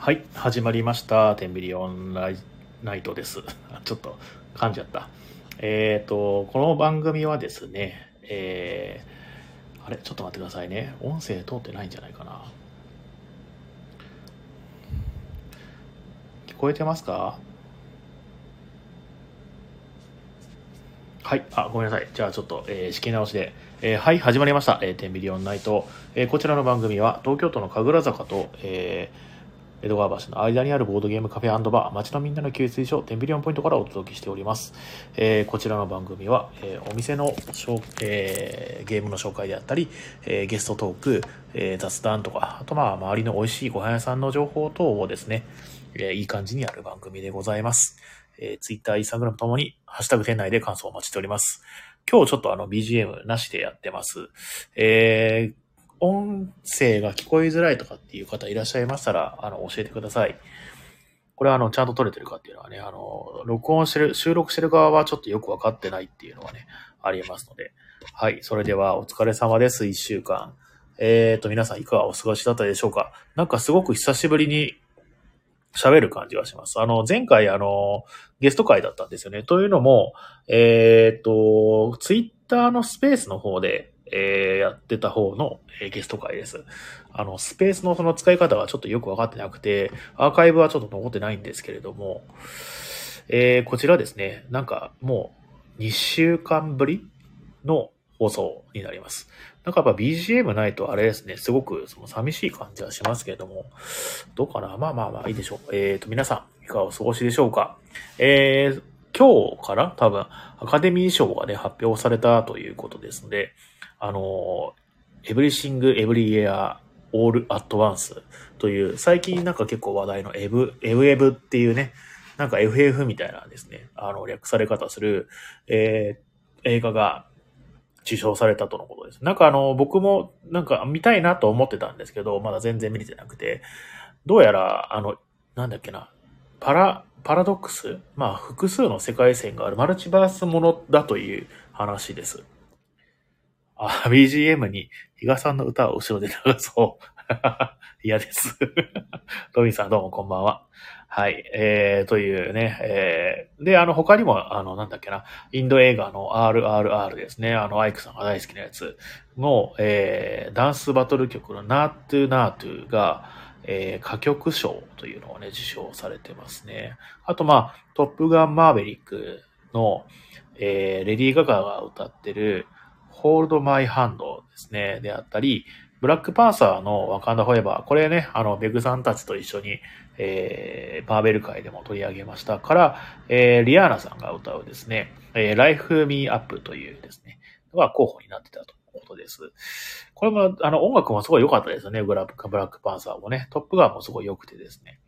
はい、始まりました。テンビリオンライナイトです。ちょっと噛んじゃった。えっ、と、この番組はですね、えー、あれ、ちょっと待ってくださいね。音声通ってないんじゃないかな。聞こえてますか？はい。あ、ごめんなさい。じゃあちょっと、えー仕切り直しで。えーはい、始まりました。えー、テンビリオンナイト。えーこちらの番組は、東京都の神楽坂と、えー江戸川橋の間にあるボードゲームカフェバー、街のみんなの給水所、テンビリオンポイントからお届けしております。えーこちらの番組は、えーお店の、えーゲームの紹介であったり、えーゲストトーク、えー雑談とか、あとまあ、周りの美味しいご飯屋さんの情報等をですね、えーいい感じにある番組でございます。えー、Twitter、Instagram ともに、ハッシュタグ店内で感想をお待ちしております。今日ちょっとあの BGM なしでやってます。えー音声が聞こえづらいとかっていう方いらっしゃいましたら、あの、教えてください。これはあの、ちゃんと撮れてるかっていうのはね、あの、録音してる、収録してる側はちょっとよくわかってないっていうのはね、ありえますので。はい。それでは、お疲れ様です。一週間。えーと、皆さんいかがお過ごしだったでしょうか？なんかすごく久しぶりに喋る感じがします。あの、前回あの、ゲスト会だったんですよね。というのも、えーと、ツイッターのスペースの方で、えーやってた方の、えーゲスト会です。あの、スペースのその使い方はちょっとよくわかってなくて、アーカイブはちょっと残ってないんですけれども、えーこちらですね、なんかもう2週間ぶりの放送になります。なんかやっぱ BGM ないとあれですね、すごくその寂しい感じはしますけれども、どうかな？まあまあまあいいでしょう。えーと、皆さん、いかがお過ごしでしょうか？えー、今日から多分、アカデミー賞がね、発表されたということですので、あの、エブリシング・エブリエア・オール・アット・ワンスという、最近なんか結構話題のエブ、エブエブっていうね、なんか FF みたいなですね、あの、略され方する、えー映画が受賞されたとのことです。なんかあの、僕もなんか見たいなと思ってたんですけど、まだ全然見れてなくて、どうやら、あの、なんだっけな、パラ、パラドックス？まあ、複数の世界線があるマルチバースものだという話です。あ、BGM に比嘉さんの歌を後ろで流そう。嫌です。トミーさんどうもこんばんは。はい。えー、というね、えー、で、あの、他にも、あの、なんだっけな、インド映画の RRR ですね。あの、アイクさんが大好きなやつの、えー、ダンスバトル曲のナートゥナートゥが、えー、歌曲賞というのをね、受賞されてますね。あと、まあ、トップガンマーベリックの、えー、レディー・ガガが歌ってる、Hold My Hand ですね、であったり、ブラックパンサーのワカンダフォーエバー。これね、あの、ベグさんたちと一緒に、えー、バーベル会でも取り上げましたから、えー、リアーナさんが歌うですね、えー、Life Me Up というですね、のが候補になってたということです。これも、あの、音楽もすごい良かったですよね、ブラック、ブラックパンサーもね。トップガンもすごい良くてですね。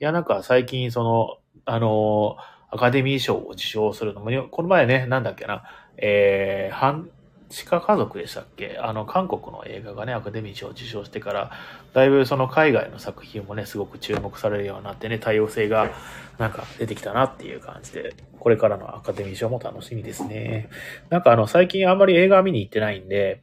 いや、なんか最近、その、あのアカデミー賞を受賞するのも、この前ね、なんだっけな、えー、地下家族でしたっけ？あの、韓国の映画がね、アカデミー賞を受賞してから、だいぶその海外の作品もね、すごく注目されるようになってね、多様性がなんか出てきたなっていう感じで、これからのアカデミー賞も楽しみですね。なんかあの、最近あんまり映画見に行ってないんで、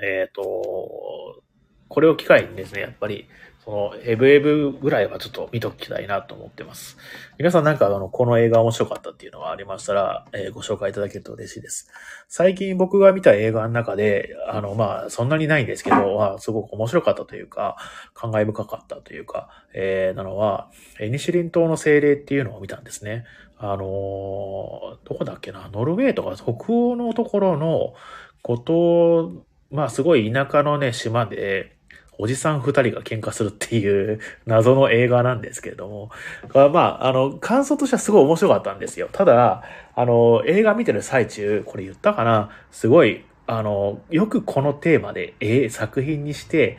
えっ、と、これを機会にですね、やっぱり、その、エブエブぐらいはちょっと見ときたいなと思ってます。皆さんなんかあの、この映画面白かったっていうのがありましたら、えーご紹介いただけると嬉しいです。最近僕が見た映画の中で、あの、まあ、そんなにないんですけど、まあ、すごく面白かったというか、感慨深かったというか、えーなのは、エニシリン島の精霊っていうのを見たんですね。あのーどこだっけな、ノルウェーとか北欧のところの、こと、まあ、すごい田舎のね、島で、おじさん二人が喧嘩するっていう謎の映画なんですけれども、まあ、あ、の、感想としてはすごい面白かったんですよ。ただ、あの、映画見てる最中、これ言ったかな？すごい、あの、よくこのテーマで、え作品にして、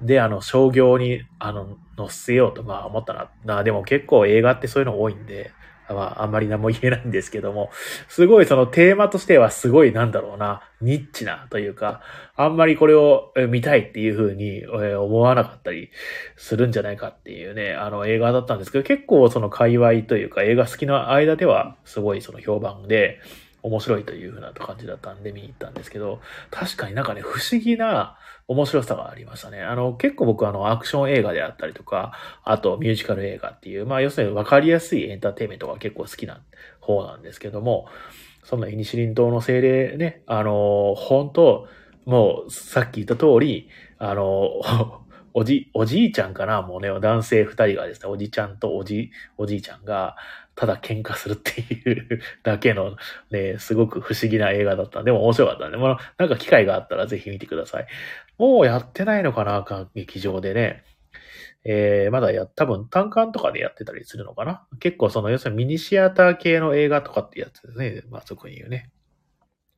で、あの、商業に、あの、載せようと、まあ思ったな。な、でも結構映画ってそういうの多いんで、まあ、あんまり何も言えないんですけども、すごいそのテーマとしてはすごいなんだろうな、ニッチなというか、あんまりこれを見たいっていうふうに思わなかったりするんじゃないかっていうね、あの映画だったんですけど、結構その界隈というか映画好きの間ではすごいその評判で、面白いというふうな感じだったんで見に行ったんですけど、確かになんかね、不思議な面白さがありましたね。あの、結構僕あの、アクション映画であったりとか、あとミュージカル映画っていう、まあ要するに分かりやすいエンターテイメントが結構好きな方なんですけども、そんなイニシリン島の精霊ね、あの、本当もうさっき言った通り、あの、おじ、おじいちゃんかなもうね、男性二人がですね、おじちゃんとおじ、おじいちゃんが、ただ喧嘩するっていうだけのね、すごく不思議な映画だった。でも面白かったね。もうなんか機会があったらぜひ見てください。もうやってないのかな？劇場でね。えー、まだや、多分単館とかでやってたりするのかな？結構その、要するにミニシアター系の映画とかってやつですね。まあ、そこに言うね。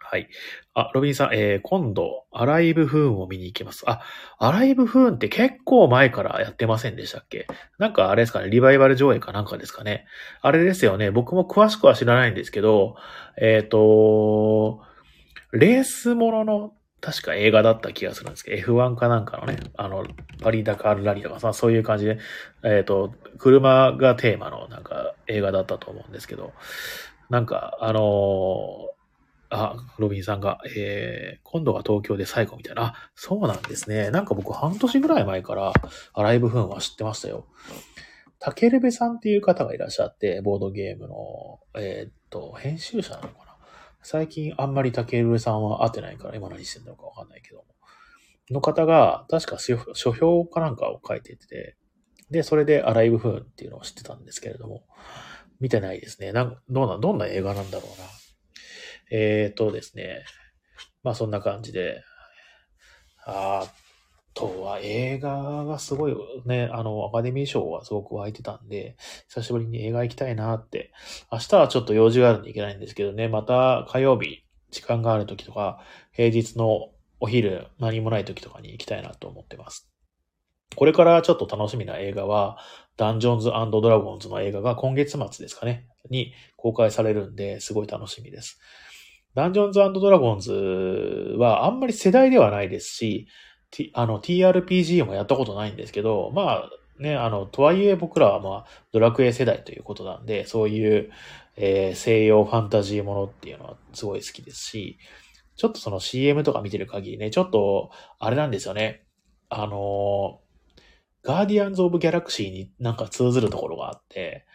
はい。あ、ロビンさん、えー、今度、アライブフーンを見に行きます。あ、アライブフーンって結構前からやってませんでしたっけ？なんかあれですかね、リバイバル上映かなんかですかね。あれですよね、僕も詳しくは知らないんですけど、えっ、ー、と、レースものの確か映画だった気がするんですけど、F1 かなんかのね、あの、パリダカールラリーとかさ、そういう感じで、えっ、ー、と、車がテーマのなんか映画だったと思うんですけど、なんか、あのーあ、ロビンさんが、えー、今度は東京で最後みたいな。あ、そうなんですね。なんか僕半年ぐらい前からアライブフーンは知ってましたよ。タケルベさんっていう方がいらっしゃって、ボードゲームの、えー、っと、編集者なのかな。最近あんまりタケルベさんは会ってないから今何してんのかわかんないけども。の方が、確か書評かなんかを書いてて、で、それでアライブフーンっていうのを知ってたんですけれども、見てないですね。なん、どうな、どんな映画なんだろうな。えっ、ー、とですね。まあそんな感じで。あとは映画がすごいね、あの、アカデミー賞はすごく湧いてたんで、久しぶりに映画行きたいなって。明日はちょっと用事があるんで行けないんですけどね、また火曜日、時間がある時とか、平日のお昼、何もない時とかに行きたいなと思ってます。これからちょっと楽しみな映画は、ダンジョンズドラゴンズの映画が今月末ですかね、に公開されるんで、すごい楽しみです。ダンジョンズドラゴンズはあんまり世代ではないですし、T、あの TRPG もやったことないんですけど、まあね、あの、とはいえ僕らはまあドラクエ世代ということなんで、そういう、えー、西洋ファンタジーものっていうのはすごい好きですし、ちょっとその CM とか見てる限りね、ちょっと、あれなんですよね。あのガーディアンズ・オブ・ギャラクシーになんか通ずるところがあって、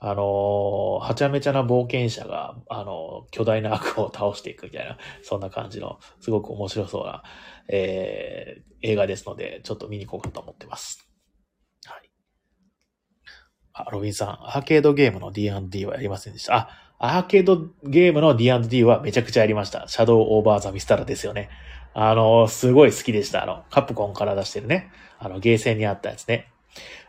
あのはちゃめちゃな冒険者が、あの巨大な悪を倒していくみたいな、そんな感じの、すごく面白そうな、えー、映画ですので、ちょっと見に行こうかと思ってます。はい。あ、ロビンさん、アーケードゲームの D&D はやりませんでした。あ、アーケードゲームの D&D はめちゃくちゃやりました。シャドウオーバーザミスタラですよね。あの、すごい好きでした。あの、カプコンから出してるね。あの、ゲーセンにあったやつね。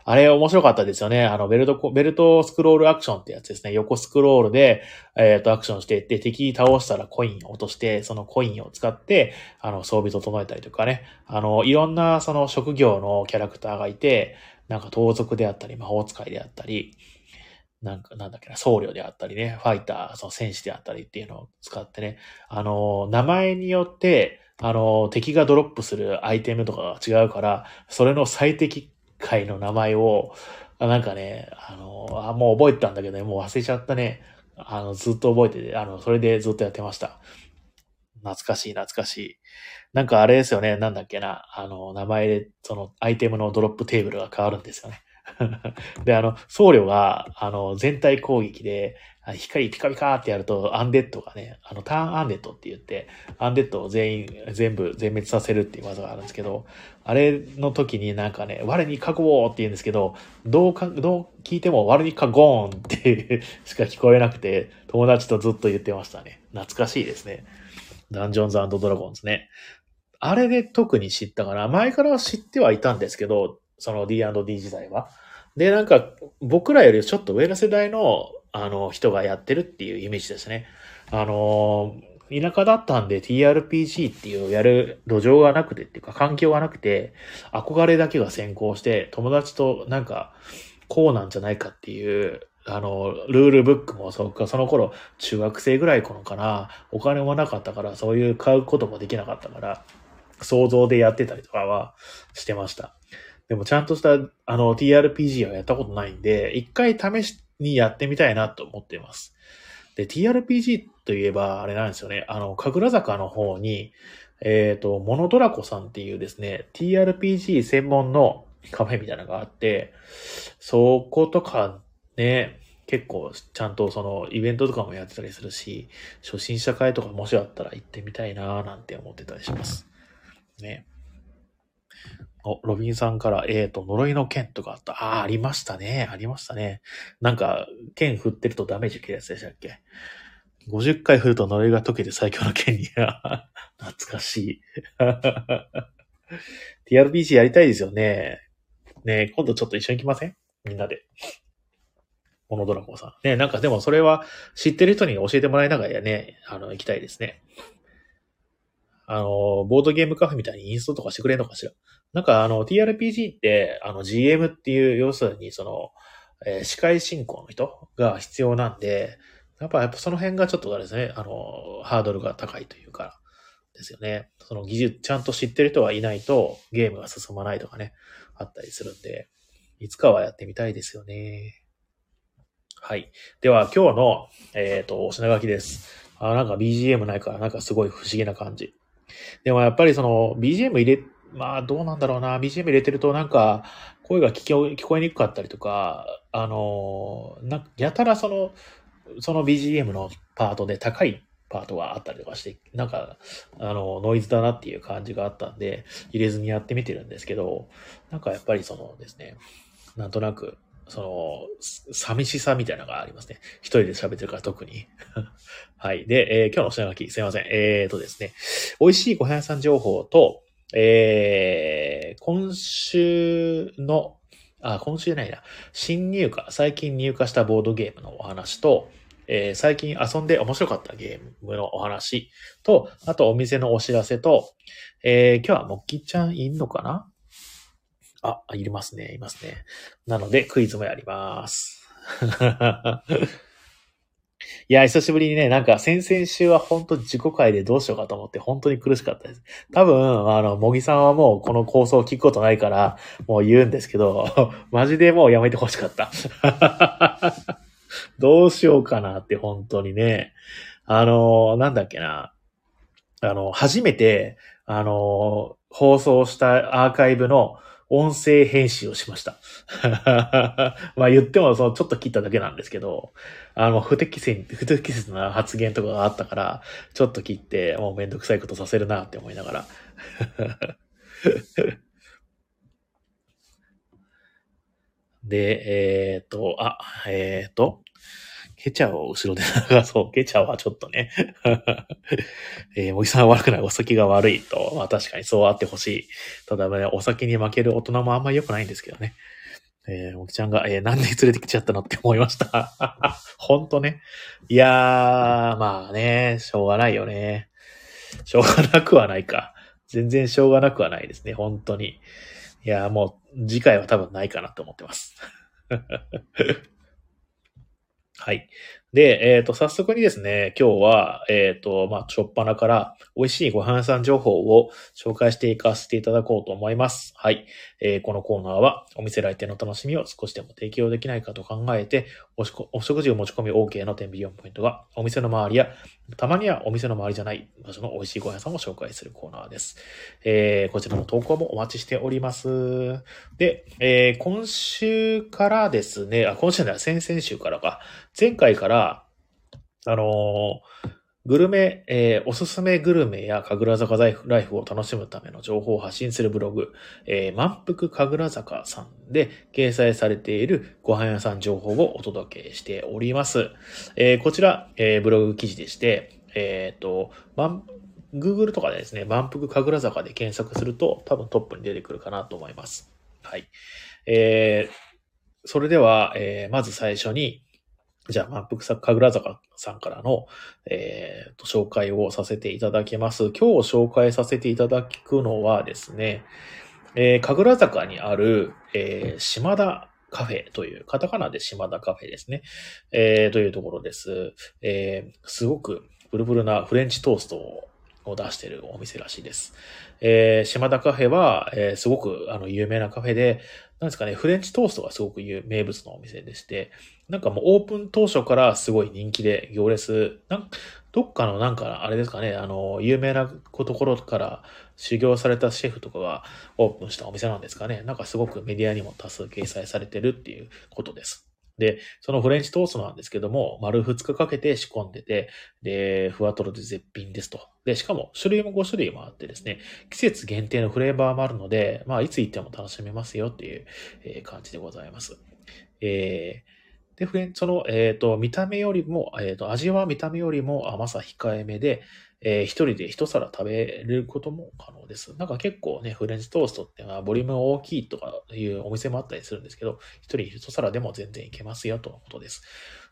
あれ面白かったですよね。あの、ベルト、ベルトスクロールアクションってやつですね。横スクロールで、えっ、ー、と、アクションしていって、敵倒したらコインを落として、そのコインを使って、あの、装備整えたりとかね。あの、いろんな、その職業のキャラクターがいて、なんか盗賊であったり、魔法使いであったり、なんか、なんだっけな、僧侶であったりね、ファイター、その戦士であったりっていうのを使ってね、あの、名前によって、あの、敵がドロップするアイテムとかが違うから、それの最適回の名前を、なんかね、あの、あもう覚えてたんだけどね、もう忘れちゃったね。あの、ずっと覚えてて、あの、それでずっとやってました。懐かしい、懐かしい。なんかあれですよね、なんだっけな、あの、名前で、その、アイテムのドロップテーブルが変わるんですよね。で、あの、僧侶が、あの、全体攻撃で、光ピカピカってやると、アンデッドがね、あの、ターンアンデッドって言って、アンデッドを全員、全部全滅させるっていう技があるんですけど、あれの時になんかね、我にかごーって言うんですけど、どうか、どう聞いても我にかごーんってしか聞こえなくて、友達とずっと言ってましたね。懐かしいですね。ダンジョンズドラゴンズね。あれで特に知ったかな。前から知ってはいたんですけど、その D&D 時代は。で、なんか、僕らよりちょっと上の世代の、あの、人がやってるっていうイメージですね。あの、田舎だったんで TRPG っていうやる路上がなくてっていうか環境がなくて、憧れだけが先行して、友達となんか、こうなんじゃないかっていう、あの、ルールブックもそうか、その頃、中学生ぐらい頃かな、お金もなかったから、そういう買うこともできなかったから、想像でやってたりとかはしてました。でもちゃんとした、あの、TRPG はやったことないんで、一回試しにやってみたいなと思っています。で、TRPG といえば、あれなんですよね。あの、神楽坂の方に、えっ、と、モノドラコさんっていうですね、TRPG 専門のカフェみたいなのがあって、そことかね、結構ちゃんとそのイベントとかもやってたりするし、初心者会とかもしあったら行ってみたいなーなんて思ってたりします。ね。お、ロビンさんから、えーと、呪いの剣とかあった。ああ、ありましたね。ありましたね。なんか、剣振ってるとダメージ受けるやつでしたっけ ?50 回振ると呪いが解けて最強の剣に。懐かしい。TRPG やりたいですよね。ね今度ちょっと一緒に行きません？みんなで。モノドラゴンさん。ねなんかでもそれは知ってる人に教えてもらいながらね、あの、行きたいですね。あの、ボードゲームカフェみたいにインストとかしてくれるのかしら？なんかあの、TRPG って、あの、GM っていう、要するにその、えー司会進行の人が必要なんで、やっぱ、やっぱその辺がちょっとあれですね、あの、ハードルが高いというか、ですよね。その技術、ちゃんと知ってる人はいないとゲームが進まないとかね、あったりするんで、いつかはやってみたいですよね。はい。では、今日の、えっ、と、お品書きです。あ、なんか BGM ないから、なんかすごい不思議な感じ。でもやっぱりその BGM 入れ、まあどうなんだろうな。BGM 入れてるとなんか声が聞こえ聞こえにくかったりとか、あの、なやたらその、その BGM のパートで高いパートがあったりとかして、なんか、あの、ノイズだなっていう感じがあったんで、入れずにやってみてるんですけど、なんかやっぱりそのですね、なんとなく、その、寂しさみたいなのがありますね。一人で喋ってるから特に。はい。で、えー今日のお品書き、すいません。えーとですね、美味しいご飯屋さん情報と、えー、今週の、あ、今週じゃないな、新入荷、最近入荷したボードゲームのお話と、えー最近遊んで面白かったゲームのお話と、あとお店のお知らせと、えー今日はもっきちゃんいんのかな？あ、いりますね、いますね。なので、クイズもやります。いや、久しぶりにね、なんか先々週は本当自己回でどうしようかと思って本当に苦しかったです。多分、あの、もぎさんはもうこの構想を聞くことないから、もう言うんですけど、マジでもうやめてほしかった。どうしようかなって本当にね。あの、なんだっけな。あの、初めて、あの、放送したアーカイブの音声編集をしました。まあ言ってもそのちょっと切っただけなんですけど、あの、不適切、不適切な発言とかがあったから、ちょっと切って、もうめんどくさいことさせるなって思いながら。で、えっ、と、あ、えっ、と、ケチャを後ろで流そう。ケチャはちょっとね。えー、もぎさんは悪くない。お酒が悪いと。まあ確かにそうあってほしい。ただね、お酒に負ける大人もあんまり良くないんですけどね。えー、もぎちゃんが、えー、なんで連れてきちゃったのって思いました。ほんとね。いやー、まあね、しょうがないよね。しょうがなくはないか。全然しょうがなくはないですね。本当に。いやー、もう次回は多分ないかなと思ってます。はい。で、えっ、と、早速にですね、今日は、えっ、と、まあ、初っ端から美味しいご飯屋さん情報を紹介していかせていただこうと思います。はい。えーこのコーナーは、お店来店の楽しみを少しでも提供できないかと考えて、おしお食事を持ち込み OK の天秤4ポイントが、お店の周りや、たまにはお店の周りじゃない場所の美味しいご飯屋さんを紹介するコーナーです。えーこちらの投稿もお待ちしております。で、えー今週からですね、あ、今週じゃない、先々週からか、前回から、あのーグルメ、えーおすすめグルメや神楽坂ライフを楽しむための情報を発信するブログ、えー満腹神楽坂さんで掲載されているご飯屋さん情報をお届けしております。えーこちら、えーブログ記事でして、えっ、と、満 Google とかでですね、満腹神楽坂で検索すると多分トップに出てくるかなと思います。はい。えーそれでは、えーまず最初に、じゃあ、満腹さ神楽坂さんからの、えーと、紹介をさせていただきます。今日紹介させていただくのはですね、えー神楽坂にある、えー島田カフェという、カタカナで島田カフェですね。えーというところです。えーすごくブルブルなフレンチトーストをを出してるお店らしいです。えー、島田カフェは、えーすごくあの有名なカフェで、なんですかね、フレンチトーストがすごく有名物のお店でして、なんかもうオープン当初からすごい人気で行列、なんどっかのなんかあれですかね、あの、有名なところから修行されたシェフとかがオープンしたお店なんですかね。なんかすごくメディアにも多数掲載されてるっていうことです。で、そのフレンチトーストなんですけども、丸2日かけて仕込んでて、で、ふわとろで絶品ですと。で、しかも種類も5種類もあってですね、季節限定のフレーバーもあるので、まあ、いつ行っても楽しめますよっていう、感じでございます。えーで、その、えっ、と、見た目よりも、えっ、と、味は見た目よりも甘さ控えめで、えー一人で一皿食べることも可能です。なんか結構ね、フレンチトーストってまあボリューム大きいとかいうお店もあったりするんですけど、一人一皿でも全然いけますよとのことです。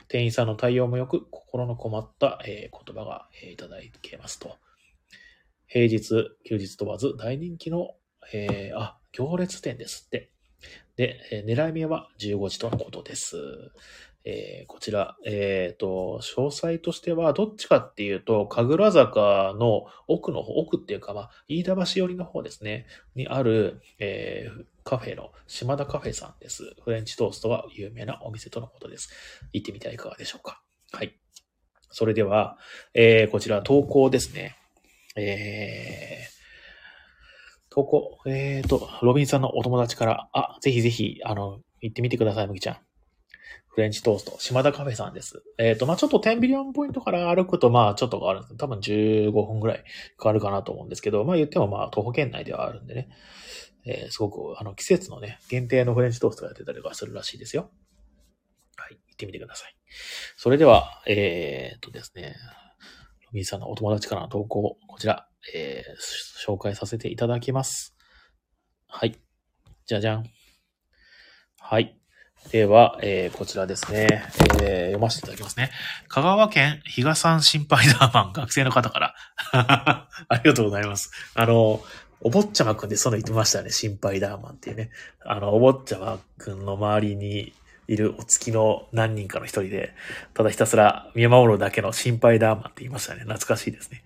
店員さんの対応もよく、心の困った、えー言葉が、えーいただけますと。平日、休日問わず大人気の、えーあ、行列店ですって。で、狙い目は15時とのことです。えーこちら、えっ、と、詳細としては、どっちかっていうと、神楽坂の奥の方、奥っていうか、まあ、飯田橋寄りの方ですね、にある、えーカフェの島田カフェさんです。フレンチトーストが有名なお店とのことです。行ってみてはいかがでしょうか。はい。それでは、えーこちら投稿ですね。えー投稿、えーと、ロビンさんのお友達から、あ、ぜひぜひ、あの、行ってみてください、むぎちゃん。フレンチトースト、島田カフェさんです。えっ、と、まあちょっと10ビリオンポイントから歩くと、まあちょっと変わるんです多分15分ぐらい変わるかなと思うんですけど、まあ言ってもまあ徒歩圏内ではあるんでね、えーすごく、あの、季節のね、限定のフレンチトーストがやってたりとかするらしいですよ。はい、行ってみてください。それでは、えっ、とですね、ロビンさんのお友達からの投稿、こちら、えー紹介させていただきます。はい。じゃじゃん。はい。では、えーこちらですね、えー読ませていただきますね。香川県比嘉さん心配ダーマン学生の方から。ありがとうございます。あの、お坊ちゃまくんでその言ってましたね。心配ダーマンっていうね。あの、お坊ちゃまくんの周りにいるお月の何人かの一人で、ただひたすら見守るだけの心配ダーマンって言いましたね。懐かしいですね。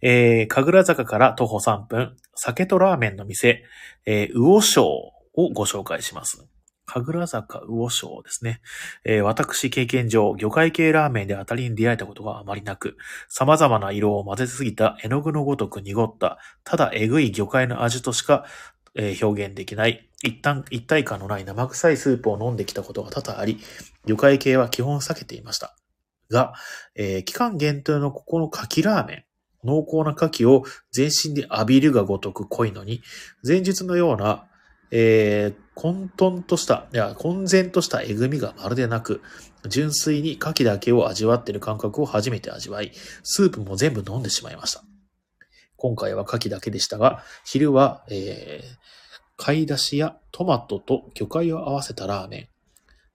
えー、神楽坂から徒歩3分、酒とラーメンの店、えー、魚章をご紹介します。神楽坂魚章ですね。えー私経験上、魚介系ラーメンで当たりに出会えたことがあまりなく、様々な色を混ぜすぎた絵の具のごとく濁った、ただえぐい魚介の味としか、えー表現できない、一旦一体感のない生臭いスープを飲んできたことが多々あり、魚介系は基本避けていました。が、えー期間限定のここの牡蠣ラーメン、濃厚な牡蠣を全身で浴びるがごとく濃いのに、前述のような、えー混沌とした、いや、混然としたえぐみがまるでなく、純粋に牡蠣だけを味わっている感覚を初めて味わい、スープも全部飲んでしまいました。今回は牡蠣だけでしたが、昼は、えー貝出しやトマトと魚介を合わせたラーメン。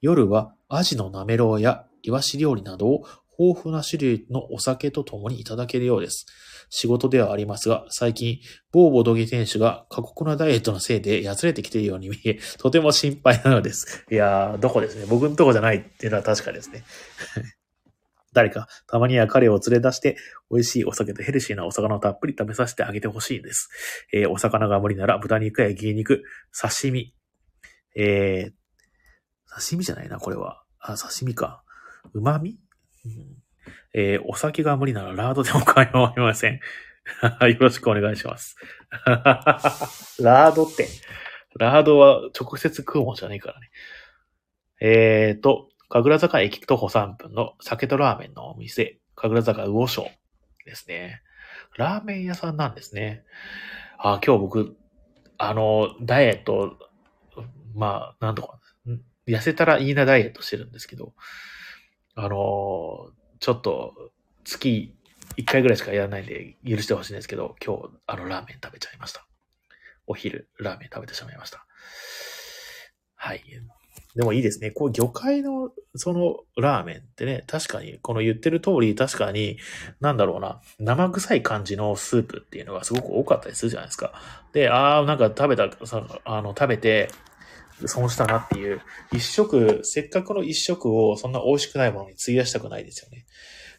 夜はアジのなめろうやイワシ料理などを豊富な種類のお酒と共にいただけるようです。仕事ではありますが、最近、某ボドギ店主が過酷なダイエットのせいでやつれてきているように見え、とても心配なのです。いやー、どこですね。僕のとこじゃないっていうのは確かですね。誰か、たまには彼を連れ出して、美味しいお酒とヘルシーなお魚をたっぷり食べさせてあげてほしいんです。えーお魚が無理なら豚肉や牛肉、刺身、えー、刺身じゃないな、これは。あ、刺身か。旨味、うんえーお酒が無理ならラードでも構いません。よろしくお願いします。ラードって、ラードは直接食うもんじゃねえからね。えーと、神楽坂駅徒歩3分の酒とラーメンのお店、神楽坂魚章ですね。ラーメン屋さんなんですね。あ、今日僕、あの、ダイエット、まあ、なんとか、痩せたらいいなダイエットしてるんですけど、あの、ちょっと、月1回ぐらいしかやらないんで許してほしいんですけど、今日、あの、ラーメン食べちゃいました。お昼、ラーメン食べてしまいました。はい。でもいいですね。こう、魚介の、その、ラーメンってね、確かに、この言ってる通り、確かに、なんだろうな、生臭い感じのスープっていうのがすごく多かったりするじゃないですか。で、ああ、なんか食べた、さあの、食べて、損したなっていう、一食、せっかくの一食をそんな美味しくないものに費やしたくないですよね。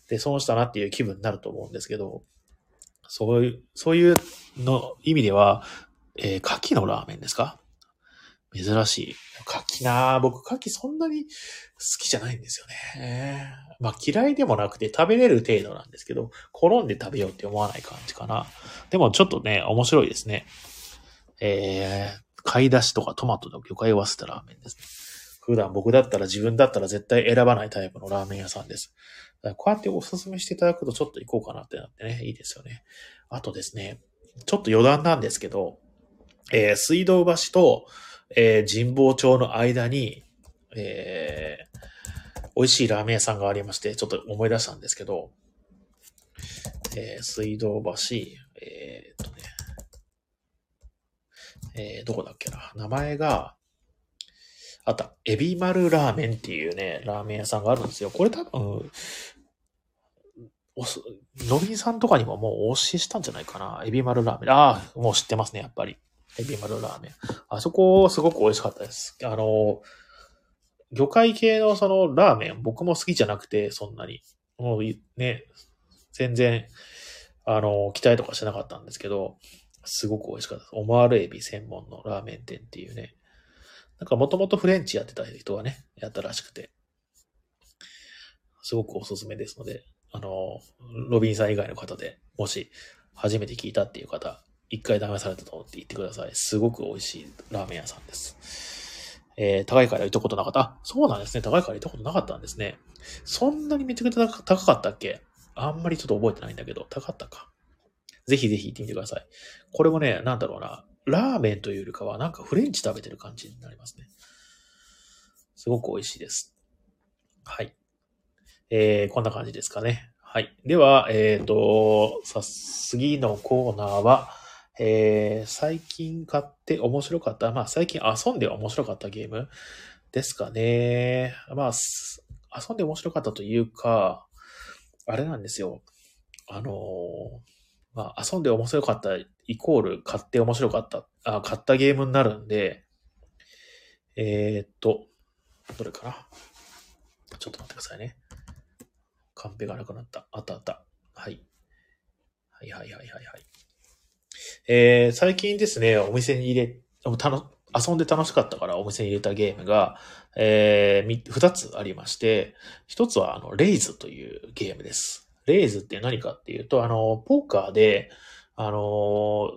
で、損したなっていう気分になると思うんですけど、そういう、そういうの意味では、えー、牡蠣のラーメンですか？珍しい。牡蠣な僕牡蠣そんなに好きじゃないんですよね。まあ嫌いでもなくて食べれる程度なんですけど、好んで食べようって思わない感じかな。でもちょっとね、面白いですね。えー、買い出しとかトマトと魚介を合わせたラーメンですね。普段僕だったら自分だったら絶対選ばないタイプのラーメン屋さんです。こうやっておすすめしていただくとちょっと行こうかなってなってね、いいですよね。あとですね、ちょっと余談なんですけど、えー、水道橋と、えー、神保町の間に、えー、美味しいラーメン屋さんがありまして、ちょっと思い出したんですけど、えー、水道橋、えー、っとね、えー、どこだっけな。名前が、あった、エビ丸ラーメンっていうね、ラーメン屋さんがあるんですよ。これ多分、おす、のびさんとかにももうお教えしたんじゃないかな。エビ丸ラーメン。ああ、もう知ってますね、やっぱり。エビ丸ラーメン。あそこ、すごく美味しかったです。あの、魚介系のそのラーメン、僕も好きじゃなくて、そんなに。もうね、全然、あの、期待とかしてなかったんですけど、すごく美味しかったです。オマールエビ専門のラーメン店っていうね。なんかもともとフレンチやってた人がね、やったらしくて、すごくおすすめですので、あの、ロビンさん以外の方で、もし初めて聞いたっていう方、一回試されたと思って言ってください。すごく美味しいラーメン屋さんです。えー、高いから行ったことなかった。あ、そうなんですね。高いから行ったことなかったんですね。そんなにめちゃくちゃ高かったっけ？あんまりちょっと覚えてないんだけど、高かったか。ぜひぜひ行ってみてください。これもね、なんだろうな。ラーメンというよりかは、なんかフレンチ食べてる感じになりますね。すごく美味しいです。はい。えー、こんな感じですかね。はい。では、えっ、ー、と、さ、次のコーナーは、えー、最近買って面白かった、まあ最近遊んで面白かったゲームですかね。まあ、遊んで面白かったというか、あれなんですよ。あのー、まあ遊んで面白かったイコール買って面白かった、あ、買ったゲームになるんで、えー、っと、どれかな？ちょっと待ってくださいね。カンペがなくなった。あったあった。はい。はいはいはいはいはい。えー、最近ですね、お店に入れ、遊んで楽しかったからお店に入れたゲームが、えー、二つありまして、一つは、あの、レイズというゲームです。レイズって何かっていうと、あの、ポーカーで、あの、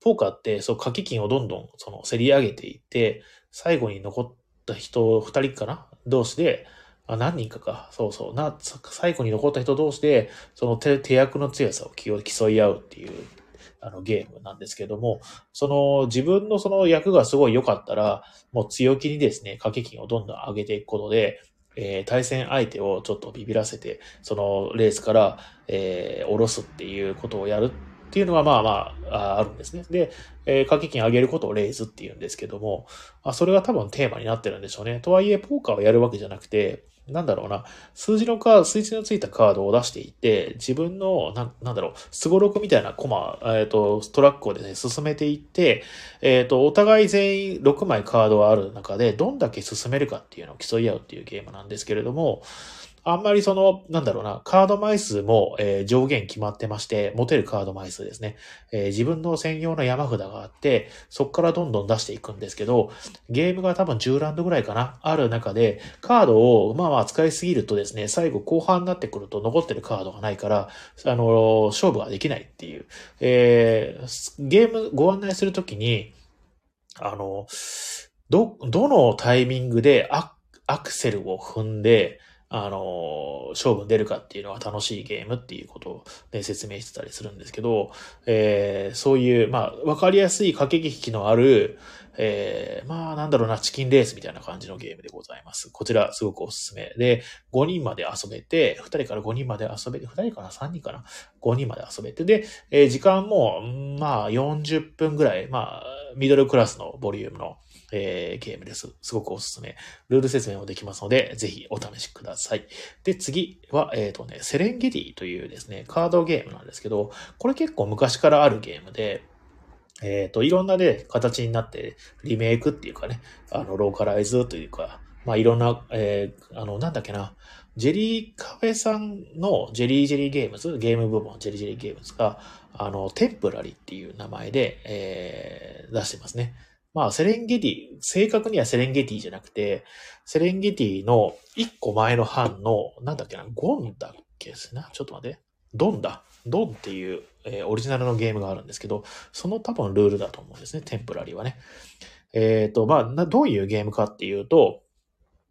ポーカーって、そう、掛け金をどんどん、その、競り上げていって、最後に残った人、二人かな？同士で、あ、何人かか。そうそう。な、最後に残った人同士で、その手手役の強さを競い合うっていう、あのゲームなんですけども、その自分のその役がすごい良かったら、もう強気にですね、掛け金をどんどん上げていくことで、えー、対戦相手をちょっとビビらせて、そのレースから、えー、下ろすっていうことをやるっていうのはまあまあ、あるんですね。で、えー、掛け金上げることをレイズっていうんですけども、あそれが多分テーマになってるんでしょうね。とはいえ、ポーカーをやるわけじゃなくて、なんだろうな、数字のカード、数字のついたカードを出していて、自分の、ななんだろう、スゴロクみたいなコマ、えっ、ー、と、トラックをですね、進めていって、えっ、ー、と、お互い全員6枚カードがある中で、どんだけ進めるかっていうのを競い合うっていうゲームなんですけれども、あんまりその、なんだろうな、カード枚数も、えー、上限決まってまして、持てるカード枚数ですね、えー、自分の専用の山札があって、そこからどんどん出していくんですけど、ゲームが多分10ラウンドぐらいかな、ある中で、カードをまあまあ使いすぎるとですね、最後後半になってくると残ってるカードがないから、あの、勝負ができないっていう。えー、ゲームご案内するときに、あの、ど、どのタイミングでアクセルを踏んで、あの、勝負に出るかっていうのは楽しいゲームっていうことを、説明してたりするんですけど、えー、そういう、まあ、わかりやすい駆け引きのある、えー、まあ、なんだろうな、チキンレースみたいな感じのゲームでございます。こちら、すごくおすすめ。で、5人まで遊べて、2人から5人まで遊べて、2人かな ?3 人かな ?5 人まで遊べて、で、えー、時間も、まあ、40分ぐらい、まあ、ミドルクラスのボリュームのえー、ゲームです。すごくおすすめ。ルール説明もできますので、ぜひお試しください。で、次は、えっ、ー、とね、セレンゲティというですね、カードゲームなんですけど、これ結構昔からあるゲームで、えっ、ー、と、いろんなね、形になって、リメイクっていうかね、あの、ローカライズというか、まあ、いろんな、えー、あの、なんだっけな、ジェリーカフェさんのジェリージェリーゲームズ、ゲーム部門ジェリージェリーゲームズが、あの、テンプラリっていう名前で、えー、出してますね。まあ、セレンゲティ、正確にはセレンゲティじゃなくて、セレンゲティの一個前の班の、なんだっけな、ゴンだっけですね。ちょっと待って。ドンだ。ドンっていう、えー、オリジナルのゲームがあるんですけど、その多分ルールだと思うんですね。テンプラリーはね。えっ、ー、と、まあ、どういうゲームかっていうと、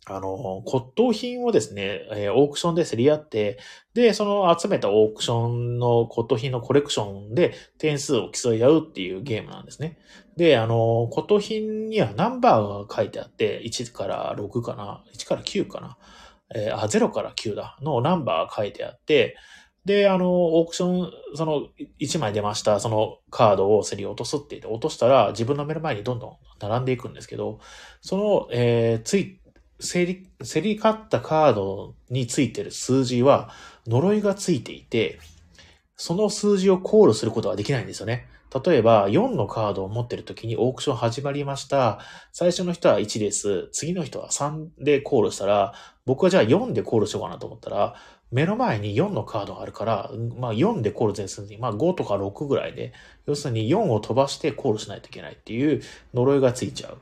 あの、骨董品をですね、えー、オークションで競り合って、で、その集めたオークションの骨董品のコレクションで点数を競い合うっていうゲームなんですね。で、あの、骨董品にはナンバーが書いてあって、1から6かな ?1 から9かな？えー、あ、0から9だのナンバーが書いてあって、で、あの、オークション、その、1枚出ました、そのカードを競り落とすって言って、落としたら自分の目の前にどんどん並んでいくんですけど、その、えー、つい、競り、競り勝ったカードについてる数字は、呪いがついていて、その数字をコールすることができないんですよね。例えば、4のカードを持ってる時にオークション始まりました。最初の人は1です。次の人は3でコールしたら、僕はじゃあ4でコールしようかなと思ったら、目の前に4のカードがあるから、まあ4でコール全数に、まあ5とか6ぐらいで、要するに4を飛ばしてコールしないといけないっていう呪いがついちゃう。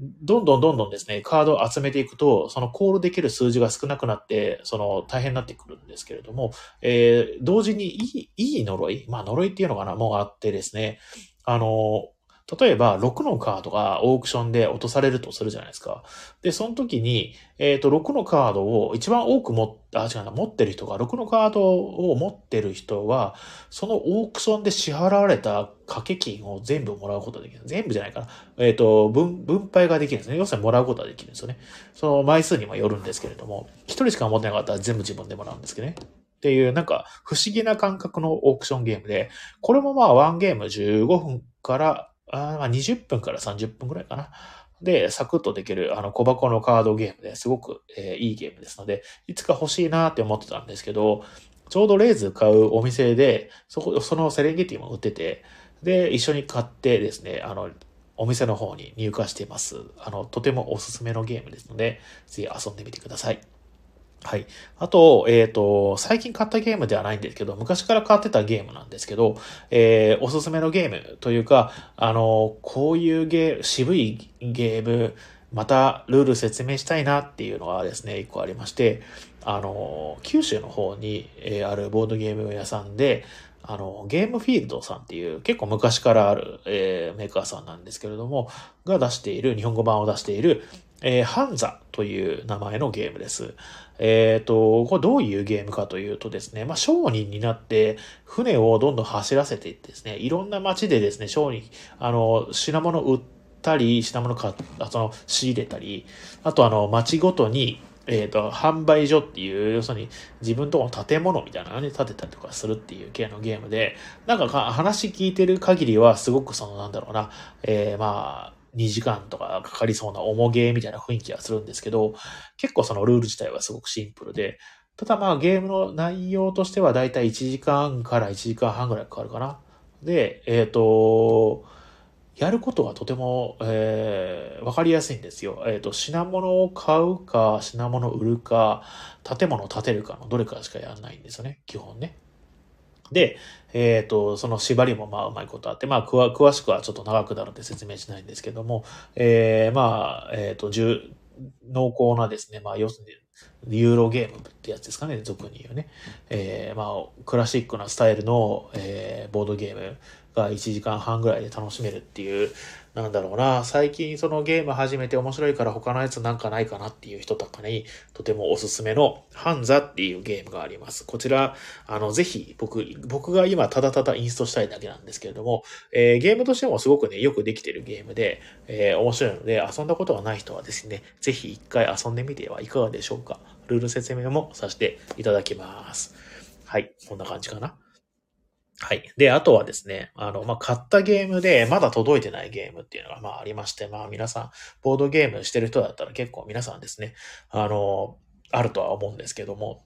どんどんどんどんですね、カードを集めていくと、そのコールできる数字が少なくなって、その大変になってくるんですけれども、えー、同時にいい、いい呪い、まあ呪いっていうのかな、もうあってですね、あの、例えば、6のカードがオークションで落とされるとするじゃないですか。で、その時に、えっ、ー、と、6のカードを一番多く持っ、あ、違うな、持ってる人が、6のカードを持ってる人は、そのオークションで支払われた掛け金を全部もらうことができる。全部じゃないかな。えっ、ー、と、分、分配ができるんですね。要するにもらうことができるんですよね。その枚数にもよるんですけれども、一人しか持ってなかったら全部自分でもらうんですけどね。っていう、なんか、不思議な感覚のオークションゲームで、これもまあ、ワンゲーム15分からあま20分から30分くらいかな。で、サクッとできる、あの、小箱のカードゲームですごく、えー、いいゲームですので、いつか欲しいなって思ってたんですけど、ちょうどレーズ買うお店で、そこ、そのセレンゲティも売ってて、で、一緒に買ってですね、あの、お店の方に入荷しています。あの、とてもおすすめのゲームですので、ぜひ遊んでみてください。はい。あと、えっ、ー、と、最近買ったゲームではないんですけど、昔から買ってたゲームなんですけど、えー、おすすめのゲームというか、あの、こういうゲー、渋いゲーム、またルール説明したいなっていうのがですね、一個ありまして、あの、九州の方に、え、あるボードゲーム屋さんで、あの、ゲームフィールドさんっていう結構昔からある、えー、メーカーさんなんですけれども、が出している、日本語版を出している、えー、ハンザという名前のゲームです。えっ、ー、と、これどういうゲームかというとですね、まあ、商人になって、船をどんどん走らせていってですね、いろんな街でですね、商人、あの、品物売ったり、品物買あその、仕入れたり、あとあの、街ごとに、えっ、ー、と、販売所っていう、要するに自分との建物みたいなのに建てたりとかするっていう系のゲームで、なんか話聞いてる限りはすごくそのなんだろうな、えー、まあ、2時間とかかかりそうな重ゲーみたいな雰囲気はするんですけど、結構そのルール自体はすごくシンプルで、ただまあゲームの内容としてはだいたい1時間から1時間半ぐらいかかるかな。で、えっ、ー、と、やることがとても、えー、わかりやすいんですよ。えっ、ー、と、品物を買うか、品物を売るか、建物を建てるかのどれかしかやらないんですよね。基本ね。で、えっ、ー、と、その縛りもまあうまいことあって、まあ詳しくはちょっと長くなるんで説明しないんですけども、えー、まあ、えっ、ー、と、濃厚なですね、まあ要するに、ユーロゲームってやつですかね、俗に言うね。えー、まあ、クラシックなスタイルの、えー、ボードゲームが1時間半ぐらいで楽しめるっていう、なんだろうな、最近そのゲーム始めて面白いから他のやつなんかないかなっていう人とかに、とてもおすすめのハンザっていうゲームがあります。こちら、あの、ぜひ僕、僕が今ただただインストしたいだけなんですけれども、えー、ゲームとしてもすごくね、よくできてるゲームで、えー、面白いので、遊んだことがない人はですね、ぜひ一回遊んでみてはいかがでしょうか。ルール説明もさせていただきます。はい、こんな感じかな。はい。で、あとはですね、あの、まあ、買ったゲームで、まだ届いてないゲームっていうのが、まあ、ありまして、まあ、皆さん、ボードゲームしてる人だったら結構皆さんですね、あの、あるとは思うんですけども、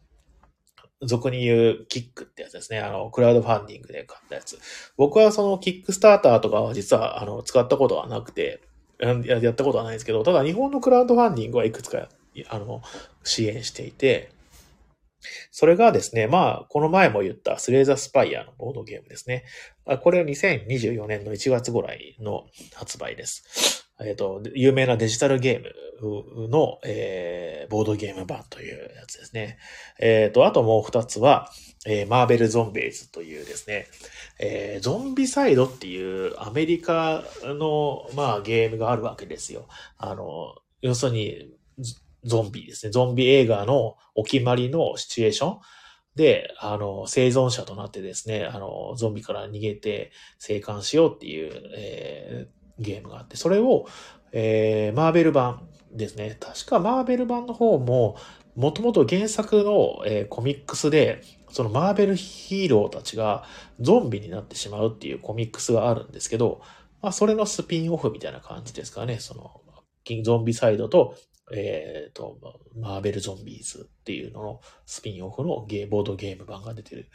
俗に言うキックってやつですね。あの、クラウドファンディングで買ったやつ。僕はそのキックスターターとかは実は、あの、使ったことはなくて、やったことはないんですけど、ただ日本のクラウドファンディングはいくつか、あの、支援していて、それがですね、まあ、この前も言ったスレーザースパイアのボードゲームですね。これは2024年の1月ぐらいの発売です。えっ、ー、と、有名なデジタルゲームの、えー、ボードゲーム版というやつですね。えっ、ー、と、あともう二つは、えー、マーベルゾンビーズというですね、えー、ゾンビサイドっていうアメリカの、まあ、ゲームがあるわけですよ。あの、要するに、ゾンビですね。ゾンビ映画のお決まりのシチュエーションで、あの、生存者となってですね、あの、ゾンビから逃げて生還しようっていう、えー、ゲームがあって、それを、えー、マーベル版ですね。確かマーベル版の方も、もともと原作の、えー、コミックスで、そのマーベルヒーローたちがゾンビになってしまうっていうコミックスがあるんですけど、まあ、それのスピンオフみたいな感じですかね。その、ゾンビサイドとえっ、ー、と、マーベルゾンビーズっていうののスピンオフのゲーボードゲーム版が出てる。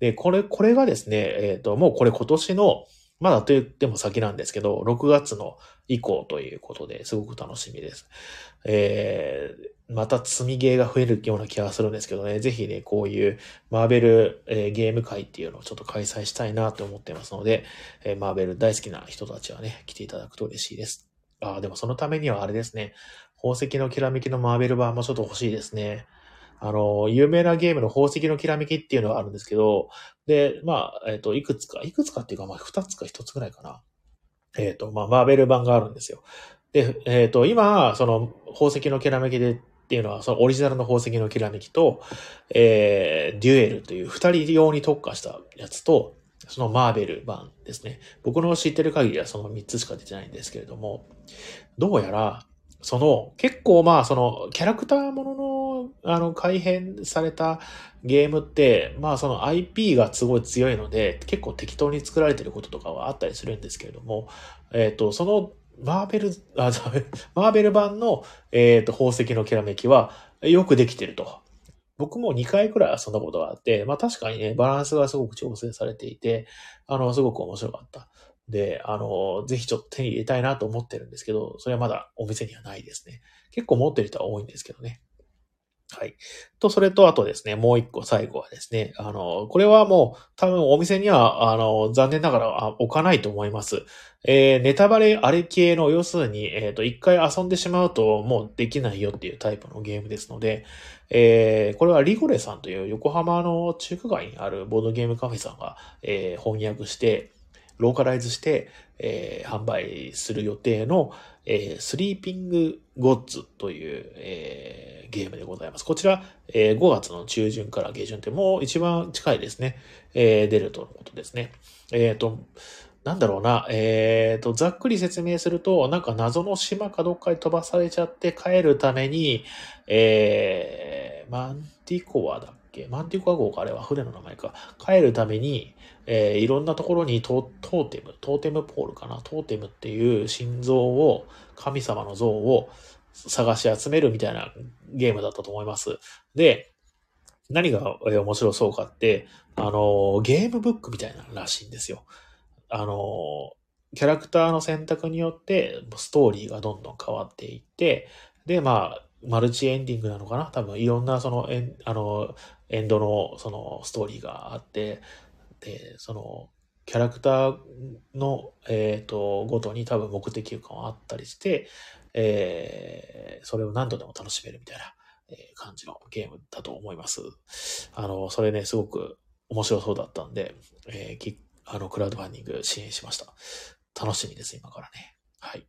で、これ、これがですね、えっ、ー、と、もうこれ今年の、まだと言っても先なんですけど、6月の以降ということですごく楽しみです。えー、また積みゲーが増えるような気がするんですけどね、ぜひね、こういうマーベル、えー、ゲーム会っていうのをちょっと開催したいなと思ってますので、えー、マーベル大好きな人たちはね、来ていただくと嬉しいです。ああ、でもそのためにはあれですね。宝石のきらめきのマーベル版もちょっと欲しいですね。あの、有名なゲームの宝石のきらめきっていうのがあるんですけど、で、まあ、えっ、ー、と、いくつか、いくつかっていうか、まあ、二つか一つぐらいかな。えっ、ー、と、まあ、マーベル版があるんですよ。で、えっ、ー、と、今、その、宝石のきらめきでっていうのは、そのオリジナルの宝石のきらめきと、えー、デュエルという二人用に特化したやつと、そのマーベル版ですね。僕の知ってる限りはその3つしか出てないんですけれども、どうやら、その、結構まあ、その、キャラクターものの、あの、改変されたゲームって、まあ、その IP がすごい強いので、結構適当に作られてることとかはあったりするんですけれども、えっ、ー、と、その、マーベル、あ、マーベル版の、えっ、ー、と、宝石のきらめきは、よくできてると。僕も2回くらい遊んだことがあって、まあ確かにね、バランスがすごく調整されていて、あの、すごく面白かった。で、あの、ぜひちょっと手に入れたいなと思ってるんですけど、それはまだお店にはないですね。結構持ってる人は多いんですけどね。はい。と、それと、あとですね、もう一個最後はですね、あの、これはもう多分お店には、あの、残念ながら置かないと思います。えー、ネタバレあれ系の、要するに、えっ、ー、と、一回遊んでしまうともうできないよっていうタイプのゲームですので、えー、これはリゴレさんという横浜の中華街にあるボードゲームカフェさんが、え、翻訳して、ローカライズして、えー、販売する予定の、えー、スリーピングゴッズという、えー、ゲームでございます。こちら、えー、5月の中旬から下旬ってもう一番近いですね。えー、出るとのことですね。えっ、ー、と、なんだろうな、えっ、ー、と、ざっくり説明すると、なんか謎の島かどっかに飛ばされちゃって帰るために、えー、マンティコアだっけマンティコア号かあれは船の名前か。帰るために、えー、いろんなところにトーテム、トーテムポールかな、トーテムっていう心臓を、神様の像を探し集めるみたいなゲームだったと思います。で、何が面白そうかって、あの、ゲームブックみたいならしいんですよ。あの、キャラクターの選択によってストーリーがどんどん変わっていって、で、まあ、マルチエンディングなのかな多分いろんなその、あの、エンドのそのストーリーがあって、で、その、キャラクターの、えっ、ー、と、ごとに多分目的感はあったりして、えー、それを何度でも楽しめるみたいな、え感じのゲームだと思います。あの、それね、すごく面白そうだったんで、えー、あの、クラウドファンディング支援しました。楽しみです、今からね。はい。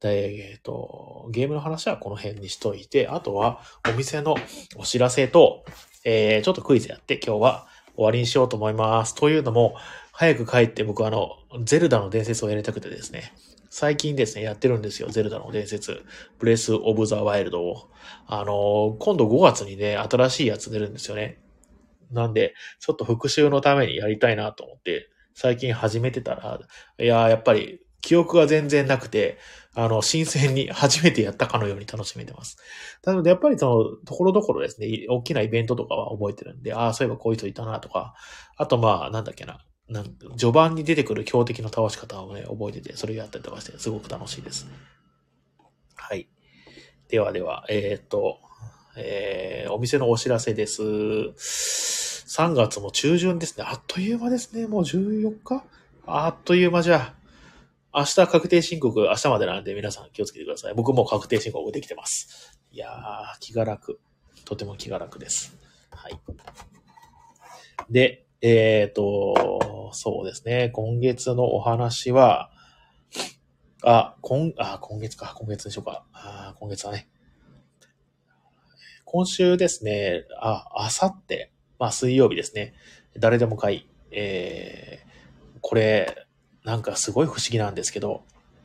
で、えっ、ー、と、ゲームの話はこの辺にしといて、あとはお店のお知らせと、えー、ちょっとクイズやって今日は終わりにしようと思います。というのも、早く帰って僕あの、ゼルダの伝説をやりたくてですね、最近ですね、やってるんですよ、ゼルダの伝説。ブレス・オブ・ザ・ワイルドを。あの、今度5月にね、新しいやつ出るんですよね。なんで、ちょっと復習のためにやりたいなと思って、最近始めてたら、いやーやっぱり記憶が全然なくて、あの、新鮮に初めてやったかのように楽しめてます。なので、やっぱりその、ところどころですね、大きなイベントとかは覚えてるんで、ああ、そういえばこういう人いたなとか、あとまあ、なんだっけな、なん序盤に出てくる強敵の倒し方をね、覚えてて、それやったりとかして、すごく楽しいです。はい。ではでは、えー、っと、えー、お店のお知らせです。3月も中旬ですね。あっという間ですね。もう14日？あっという間じゃ。明日確定申告、明日までなんで皆さん気をつけてください。僕も確定申告できてます。いやー、気が楽。とても気が楽です。はい。で、えっ、と、そうですね。今月のお話は、あ、今、あ、今月か。今月でしょうか。あ今月はね。今週ですね、あ、あさって、まあ水曜日ですね。誰でも買い。えー、これ、なんかすごい不思議なんですけど、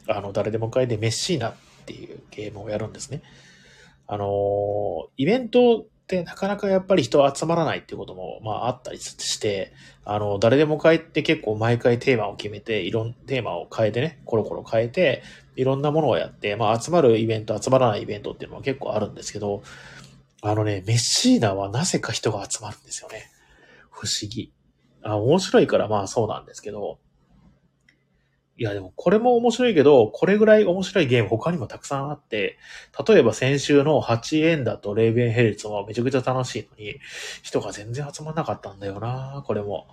あの、誰でも買いでメッシーナっていうゲームをやるんですね。あのイベントってなかなかやっぱり人集まらないっていうことも、まああったりして、あの、誰でも買いって結構毎回テーマを決めて、いろん、テーマを変えてね、コロコロ変えて、いろんなものをやって、まあ集まるイベント、集まらないイベントっていうのは結構あるんですけど、あのね、メッシーナはなぜか人が集まるんですよね。不思議。あ、面白いからまあそうなんですけど、いやでもこれも面白いけど、これぐらい面白いゲーム他にもたくさんあって、例えば先週の8エンダとレイベンヘルツもめちゃくちゃ楽しいのに、人が全然集まんなかったんだよなこれも。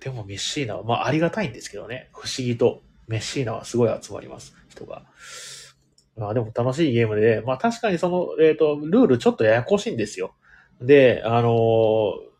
でもメッシーナは、まあありがたいんですけどね、不思議とメッシーナはすごい集まります、人が。まあでも楽しいゲームで、まあ確かにその、えっ、と、ルールちょっとややこしいんですよ。で、あのー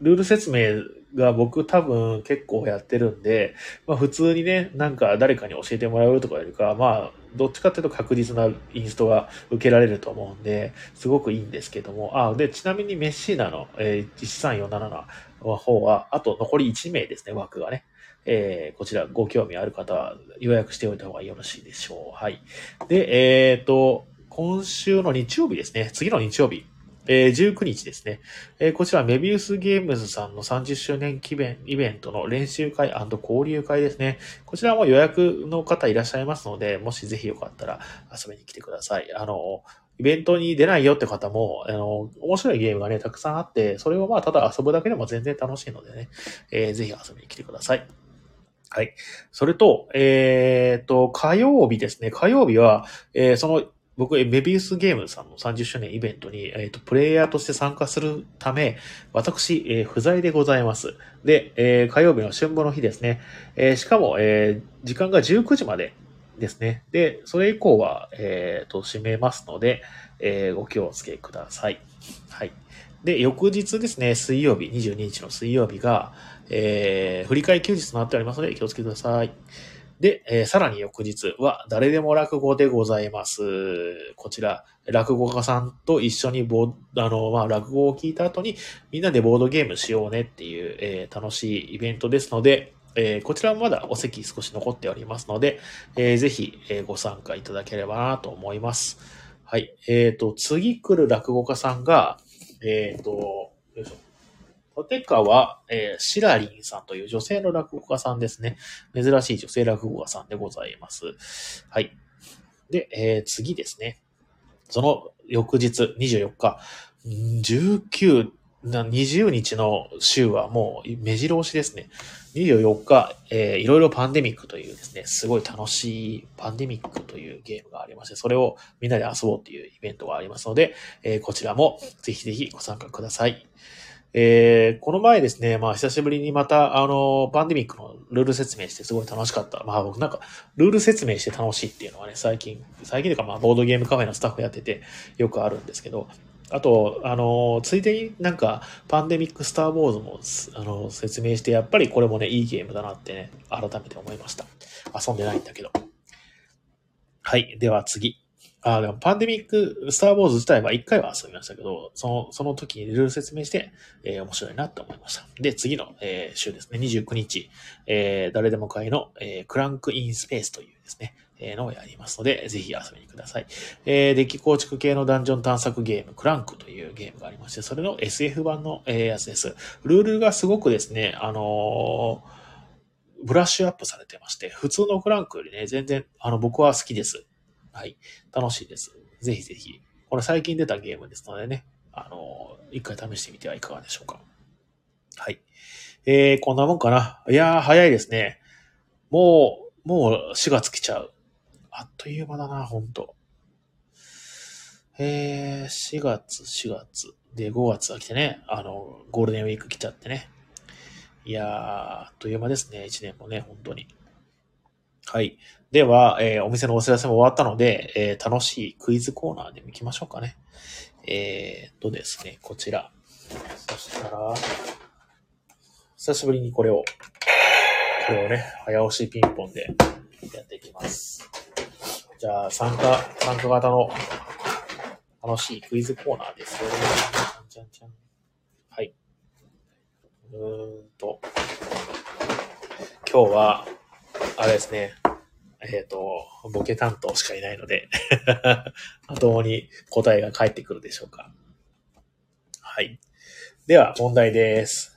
ルール説明が僕多分結構やってるんで、まあ普通にね、なんか誰かに教えてもらうとかよりか、まあどっちかっていうと確実なインストが受けられると思うんで、すごくいいんですけども、あ、で、ちなみにメッシーナの、えー、13477の方は、あと残り1名ですね、枠がね。えーこちらご興味ある方は予約しておいた方がよろしいでしょう。はい。で、えっ、と、今週の日曜日ですね。次の日曜日。えー19日ですね。えーこちらメビウスゲームズさんの30周年記念イベントの練習会交流会ですね。こちらも予約の方いらっしゃいますので、もしぜひよかったら遊びに来てください。あの、イベントに出ないよって方も、あの、面白いゲームがね、たくさんあって、それをまあ、ただ遊ぶだけでも全然楽しいのでね、えーぜひ遊びに来てください。はい。それと、えっ、と、火曜日ですね。火曜日は、えーその、僕、メビウスゲームさんの30周年イベントに、えっ、と、プレイヤーとして参加するため、私、えー不在でございます。で、えー火曜日の春分の日ですね。えしかも、え時間が19時までですね。で、それ以降は、えっ、と、閉めますので、えご気をつけください。はい。で、翌日ですね、水曜日、22日の水曜日が、え振り替え休日となっておりますので、気をつけください。で、えーさらに翌日は、誰でも落語でございます。こちら、落語家さんと一緒にボーあの、まあ、落語を聞いた後に、みんなでボードゲームしようねっていう、えー楽しいイベントですので、えーこちらもまだお席少し残っておりますので、えーぜひ、えご参加いただければなと思います。はい。えっ、と、次来る落語家さんが、えっ、と、よいしょ。立川、えー、シラリンさんという女性の落語家さんですね。珍しい女性落語家さんでございます。はい。で、えー次ですね。その翌日、24日、19、20日の週はもう目白押しですね。24日、えーいろいろパンデミックというですね、すごい楽しいパンデミックというゲームがありまして、それをみんなで遊ぼうというイベントがありますので、えーこちらもぜひぜひご参加ください。えーこの前ですね、まあ久しぶりにまた、あの、パンデミックのルール説明してすごい楽しかった。まあ僕なんか、ルール説明して楽しいっていうのはね、最近、最近というかまあボードゲームカフェのスタッフやっててよくあるんですけど、あと、あの、ついでになんか、パンデミックスター・ウォーズも、あの、説明して、やっぱりこれもね、いいゲームだなってね、改めて思いました。遊んでないんだけど。はい。では次。あ、でもパンデミックスター・ウォーズ自体は一回は遊びましたけど、その、その時にルール説明して、えー面白いなって思いました。で、次の、えー週ですね、29日、えー誰でも買いの、えークランクインスペースというですね、えーのをやりますので、ぜひ遊びにください。えーデッキ構築系のダンジョン探索ゲーム、クランクというゲームがありまして、それの SF 版の、えーやつです。ルールがすごくですね、あのーブラッシュアップされてまして、普通のクランクよりね、全然、あの、僕は好きです。はい。楽しいです。ぜひぜひ。これ最近出たゲームですのでね、あのー一回試してみてはいかがでしょうか。はい。えー、こんなもんかな。いやー、早いですね。もう、もう4月来ちゃう。あっという間だな、ほんと。えー、4月、4月。で、5月が来てね、あの、ゴールデンウィーク来ちゃってね。いやー、あっという間ですね、1年もね、本当に。はい。では、えー、お店のお知らせも終わったので、えー、楽しいクイズコーナーでも行きましょうかね。えー、とですね、こちら。そしたら、久しぶりにこれを、これをね、早押しピンポンでやっていきます。じゃあ、参加、参加型の楽しいクイズコーナーですよ。はい。うーんと、今日は、あれですね、えっ、ー、と、ボケ担当しかいないので 後方に答えが返ってくるでしょうか。はい。では、問題です。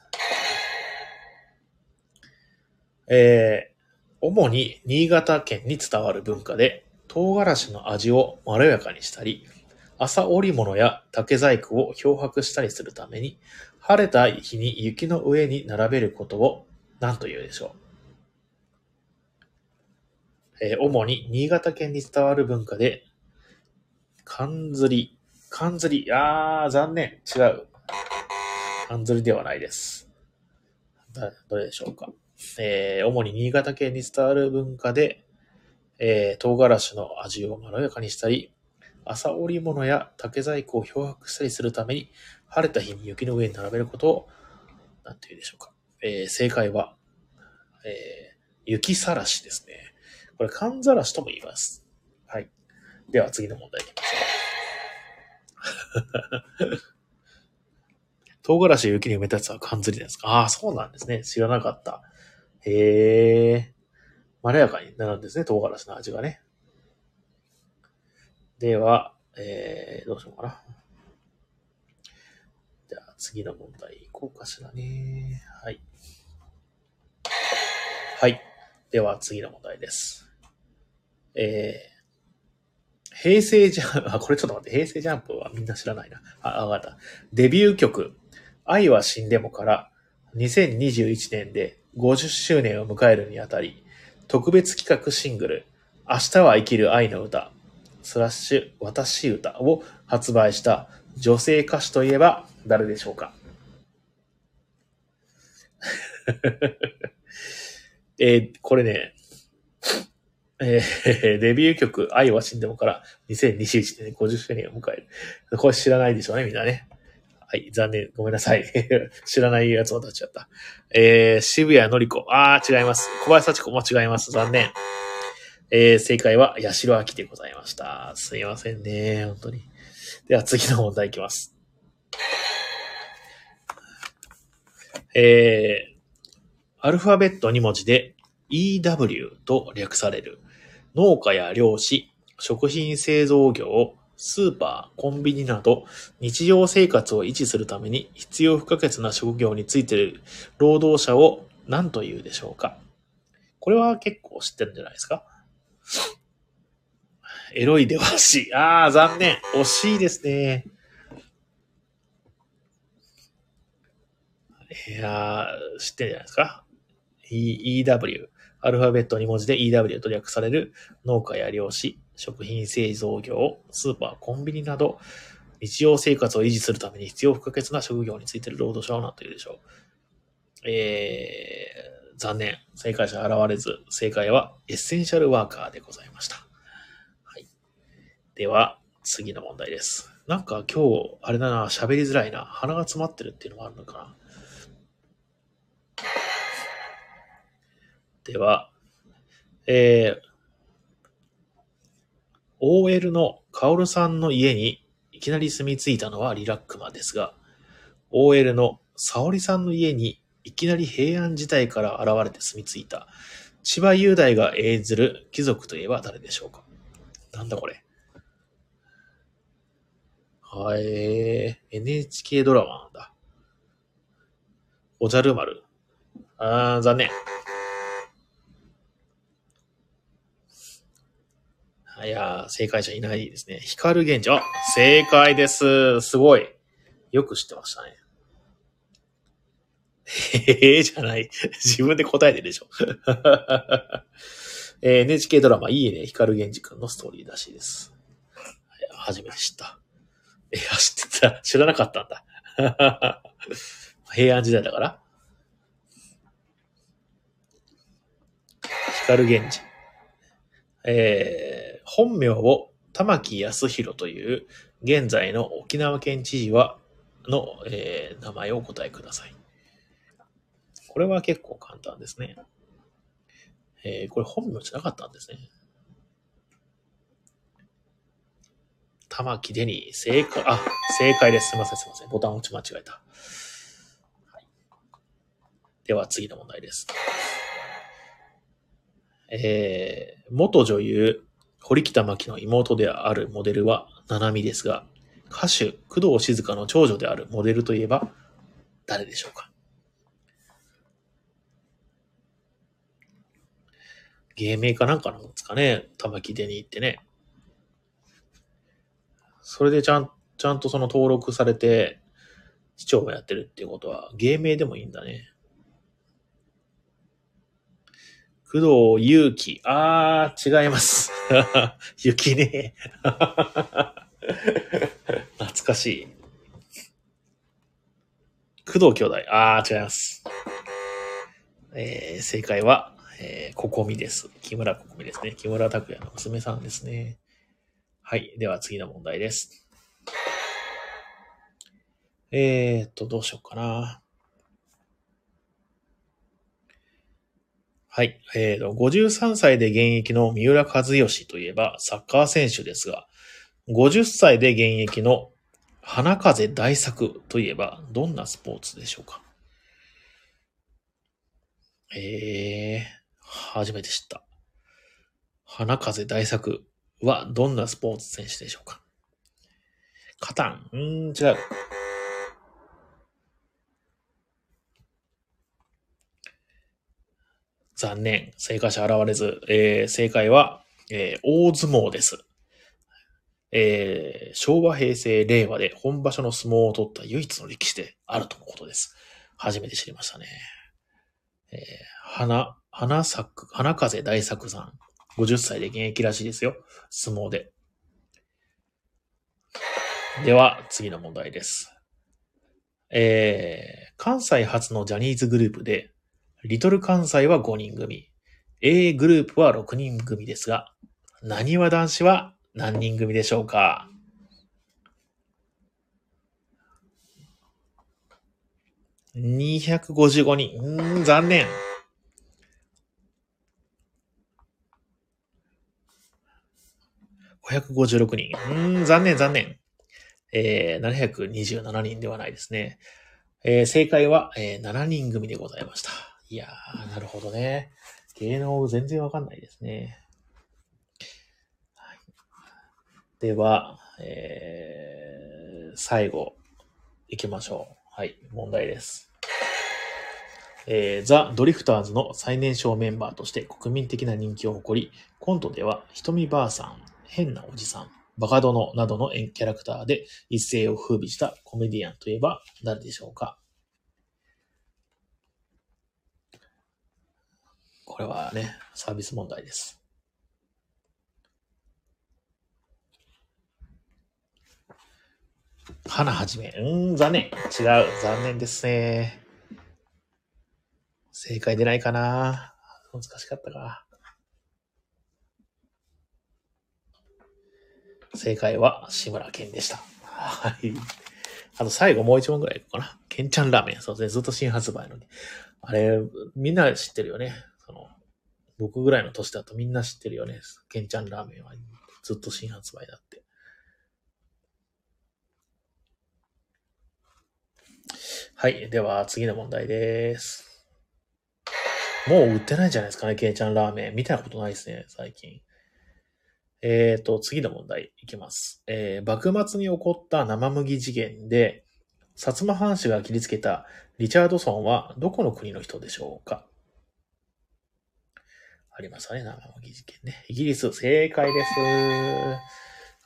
えー、主に新潟県に伝わる文化で、唐辛子の味をまろやかにしたり、朝織物や竹細工を漂白したりするために、晴れた日に雪の上に並べることを何と言うでしょう？えー、主に新潟県に伝わる文化で、かんずり、かんずり、あー、残念、違う。かんずりではないです。どれでしょうか。えー、主に新潟県に伝わる文化で、えー、唐辛子の味をまろやかにしたり、朝織物や竹細工を漂白したりするために、晴れた日に雪の上に並べることを、なんて言うでしょうか。えー、正解は、えー、雪さらしですね。これ、寒ざらしとも言います。はい。では、次の問題いきましょう。唐辛子を雪に埋めたやつは缶ずりですか？ああ、そうなんですね。知らなかった。へえ。まろやかになるんですね、唐辛子の味がね。では、えー、どうしようかな。じゃあ、次の問題いこうかしらね。はい。はい。では、次の問題です。えー、平成ジャンプ、あ、これちょっと待って、平成ジャンプはみんな知らないな。あ、わかった。デビュー曲、愛は死んでもから2021年で50周年を迎えるにあたり、特別企画シングル、明日は生きる愛の歌、スラッシュ私歌を発売した女性歌手といえば誰でしょうか えー、これね、えー、デビュー曲、愛は死んでもから2021年50周年を迎える。これ知らないでしょうね、みんなね。はい、残念。ごめんなさい。知らないやつ渡っちゃった。えー、渋谷のり子。あー、違います。小林幸子も違います。残念。えー、正解は、八代秋でございました。すいませんね。本当に。では次の問題いきます。えー、アルファベット2文字で EW と略される農家や漁師、食品製造業、スーパー、コンビニなど日常生活を維持するために必要不可欠な職業についている労働者を何と言うでしょうかこれは結構知ってるんじゃないですかエロいではしい。ああ、残念。惜しいですね。いやー、知ってるんじゃないですか ?EW。アルファベット2文字で EW と略される農家や漁師、食品製造業、スーパー、コンビニなど、日常生活を維持するために必要不可欠な職業についてる労働者は何というでしょう。えー、残念。正解者現れず、正解はエッセンシャルワーカーでございました。はい。では、次の問題です。なんか今日、あれだな、喋りづらいな。鼻が詰まってるっていうのもあるのかな。では、えー、OL のカオルさんの家にいきなり住み着いたのはリラックマですが、OL の沙織さんの家にいきなり平安時代から現れて住み着いた千葉雄大が演ずる貴族といえば誰でしょうか？なんだこれ？はい、NHK ドラマなんだ。おじゃる丸。あー、残念。いや正解者いないですね。光源氏。あ、正解です。すごい。よく知ってましたね。へ えじゃない。自分で答えてるでしょ。えー、NHK ドラマ、いいね、光源氏くんのストーリーらしいです。初めて知った。いや、知ってた。知らなかったんだ。平安時代だから？光源氏。えー、本名を玉木康弘という現在の沖縄県知事は、の、えー、名前をお答えください。これは結構簡単ですね。えー、これ本名じゃなかったんですね。玉木デニー、正解、あ、正解です。すいません、すいません。ボタン押ち間違えた。はい、では次の問題です。えー、元女優、堀北真希の妹であるモデルは、七海ですが、歌手、工藤静香の長女であるモデルといえば、誰でしょうか？芸名かなんかなんですかね？玉木デニーってね。それでちゃん、ちゃんとその登録されて、市長もやってるっていうことは、芸名でもいいんだね。工藤祐樹。あー、違います。雪ね。懐かしい。工藤兄弟。あー、違います。えー、正解は、えー、ここみです。木村ここみですね。木村拓哉の娘さんですね。はい。では次の問題です。えー、っと、どうしようかな。はい。えー、と、53歳で現役の三浦和義といえばサッカー選手ですが、50歳で現役の花風大作といえばどんなスポーツでしょうか？えー、初めて知った。花風大作はどんなスポーツ選手でしょうか？カタン。うーん、違う。残念。正解者現れず、えー、正解は、えー、大相撲です。えー、昭和、平成、令和で本場所の相撲を取った唯一の力士であるとのことです。初めて知りましたね。えー、花、花作、花風大作さん。50歳で現役らしいですよ。相撲で。では、次の問題です。えー、関西初のジャニーズグループで、リトル関西は5人組。A グループは6人組ですが、なにわ男子は何人組でしょうか？255人。うん、残念。556人。うん、残念、残念。えー、727人ではないですね。えー、正解は、えー、7人組でございました。いやー、なるほどね。芸能全然わかんないですね。はい、では、えー、最後、行きましょう。はい、問題です。えー、ザ・ドリフターズの最年少メンバーとして国民的な人気を誇り、コントでは、ひとみばあさん、変なおじさん、バカ殿などのキャラクターで一世を風靡したコメディアンといえば誰でしょうか？これはね、サービス問題です。花はじめ。うん、残念。違う。残念ですね。正解出ないかな難しかったか。正解は志村けんでした。はい。あと最後もう一問ぐらいいこうかな。けんちゃんラーメン。そうですね。ずっと新発売のに。あれ、みんな知ってるよね。僕ぐらいの年だとみんな知ってるよね。ケンちゃんラーメンはずっと新発売だって。はい。では、次の問題です。もう売ってないんじゃないですかね、ケンちゃんラーメン。見たことないですね、最近。えーと、次の問題いきます。えー、幕末に起こった生麦事件で、薩摩藩士が切りつけたリチャードソンはどこの国の人でしょうか？ありますね、生麦事件ね。イギリス、正解です。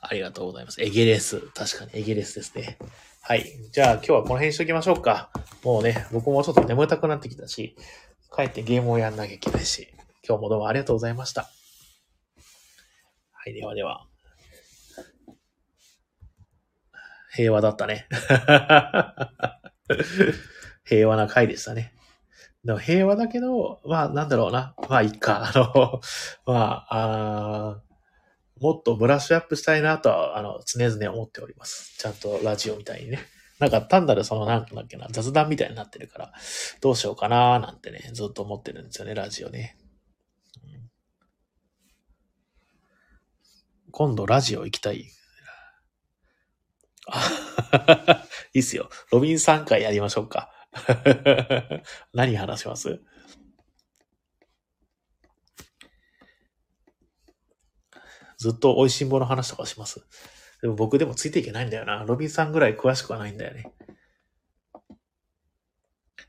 ありがとうございます。エゲレス。確かにエゲレスですね。はい。じゃあ今日はこの辺にしときましょうか。もうね、僕もちょっと眠たくなってきたし、帰ってゲームをやんなきゃいけないし、今日もどうもありがとうございました。はい、ではでは。平和だったね。平和な回でしたね。でも平和だけど、まあなんだろうな。まあいいか。あの、まあ、あもっとブラッシュアップしたいなとは、あの、常々思っております。ちゃんとラジオみたいにね。なんか単なるその、なんだっけな、雑談みたいになってるから、どうしようかななんてね、ずっと思ってるんですよね、ラジオね。今度ラジオ行きたい。いいっすよ。ロビン3回やりましょうか。何話します？ずっと美味しんぼの話とかします？でも僕でもついていけないんだよな。ロビンさんぐらい詳しくはないんだよね。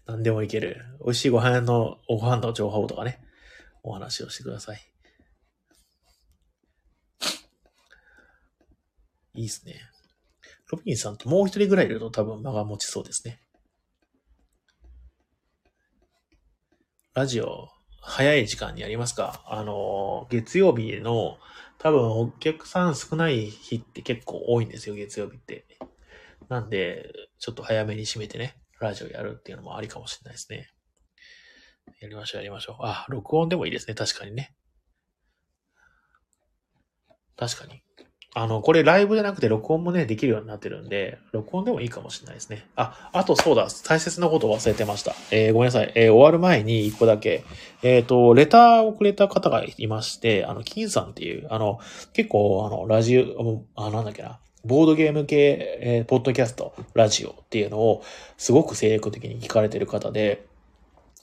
何でもいける。美味しいご飯の、ご飯の情報とかね、お話をしてください。いいっすね。ロビンさんともう一人ぐらいいると多分間が持ちそうですね。ラジオ、早い時間にやりますか？あの、月曜日の多分お客さん少ない日って結構多いんですよ、月曜日って。なんで、ちょっと早めに閉めてね、ラジオやるっていうのもありかもしれないですね。やりましょう、やりましょう。あ、録音でもいいですね、確かにね。確かに。あの、これライブじゃなくて録音もね、できるようになってるんで、録音でもいいかもしれないですね。あ、あとそうだ、大切なことを忘れてました。えー、ごめんなさい。えー、終わる前に一個だけ、えっ、ー、と、レターをくれた方がいまして、あの、金さんっていう、あの、結構、あの、ラジオ、あ、なんだっけな、ボードゲーム系、えー、ポッドキャスト、ラジオっていうのを、すごく精力的に聞かれてる方で、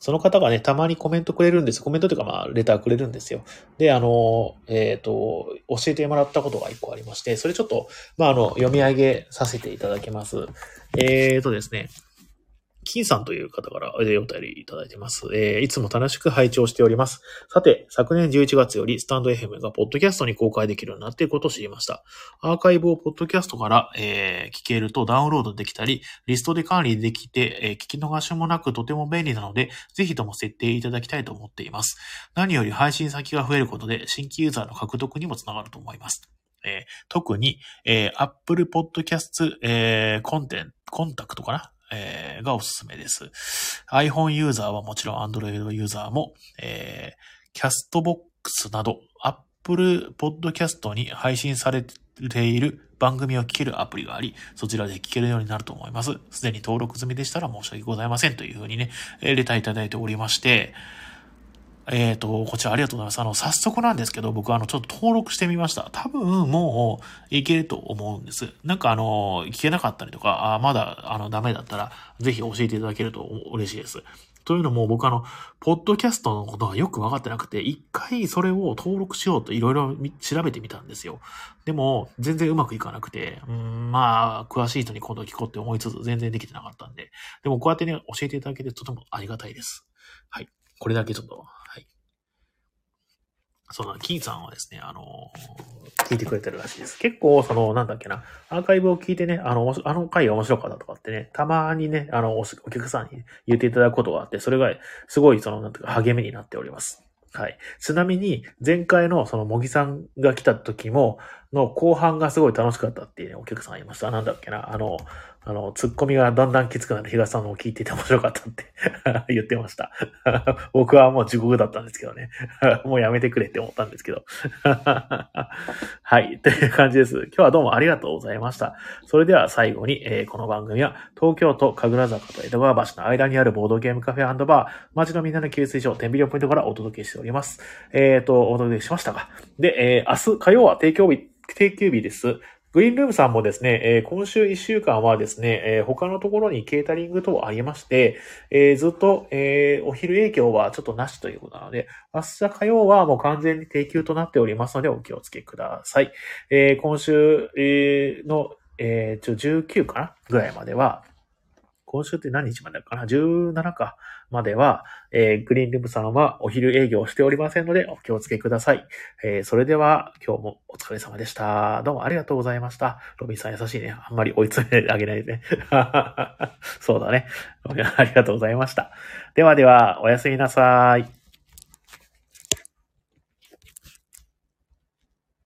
その方がね、たまにコメントくれるんです。コメントというか、まあ、レターくれるんですよ。で、あの、えっ、ー、と、教えてもらったことが一個ありまして、それちょっと、まあ、あの、読み上げさせていただきます。えっ、ー、とですね、金さんという方からお便りいただいてます。えー、いつも楽しく拝聴しております。さて、昨年11月よりスタンド FM がポッドキャストに公開できるようになっていることを知りました。アーカイブをポッドキャストから、えー、聞けるとダウンロードできたり、リストで管理できて、えー、聞き逃しもなくとても便利なので、ぜひとも設定いただきたいと思っています。何より配信先が増えることで、新規ユーザーの獲得にもつながると思います。えー、特に、えー、Apple Podcast、えー、コンテンコンタクトかなえー、がおすすめです。iPhone ユーザーはもちろん Android ユーザーも、えー、キャストボックスなど Apple Podcast に配信されている番組を聞けるアプリがあり、そちらで聞けるようになると思います。すでに登録済みでしたら申し訳ございませんというふうにね、レターいただいておりまして、えっ、ー、と、こちらありがとうございます。あの、早速なんですけど、僕はあの、ちょっと登録してみました。多分、もう、いけると思うんです。なんかあの、聞けなかったりとか、あまだ、あの、ダメだったら、ぜひ教えていただけると嬉しいです。というのも僕あの、ポッドキャストのことがよくわかってなくて、一回それを登録しようといろいろ調べてみたんですよ。でも、全然うまくいかなくて、うん、まあ、詳しい人に今度聞こうって思いつつ、全然できてなかったんで。でもこうやってね、教えていただけてとてもありがたいです。はい。これだけちょっとその、金さんはですね、あの、聞いてくれてるらしいです。結構、その、なんだっけな、アーカイブを聞いてね、あの、あの回が面白かったとかってね、たまにね、あの、お客さんに言っていただくことがあって、それが、すごい、その、なんていうか、励みになっております。はい。ちなみに、前回のその、茂木さんが来た時も、の後半がすごい楽しかったっていうね、お客さんいました。なんだっけな、あの、あの、ツッコミがだんだんきつくなる東さんのを聞いていて面白かったって 言ってました。僕はもう地獄だったんですけどね。もうやめてくれって思ったんですけど。はい。という感じです。今日はどうもありがとうございました。それでは最後に、えー、この番組は東京都神楽坂と江戸川橋の間にあるボードゲームカフェバー、街のみんなの給水所、天秤ポイントからお届けしております。えっ、ー、と、お届けしましたが。で、えー、明日火曜は提供日、定休日です。グリーンルームさんもですね、え、今週1週間はですね、え、他のところにケータリング等ありまして、え、ずっと、えお昼営業はちょっとなしということなので、明日火曜はもう完全に定休となっておりますのでお気をつけください。え今週、えの、えー、19かなぐらいまでは、今週って何日までかな ?17 か。までは、えー、グリーンルームさんはお昼営業しておりませんのでお気をつけください。えー、それでは今日もお疲れ様でした。どうもありがとうございました。ロビンさん優しいね。あんまり追い詰めてあげないでね。そうだね。ありがとうございました。ではでは、おやすみなさい。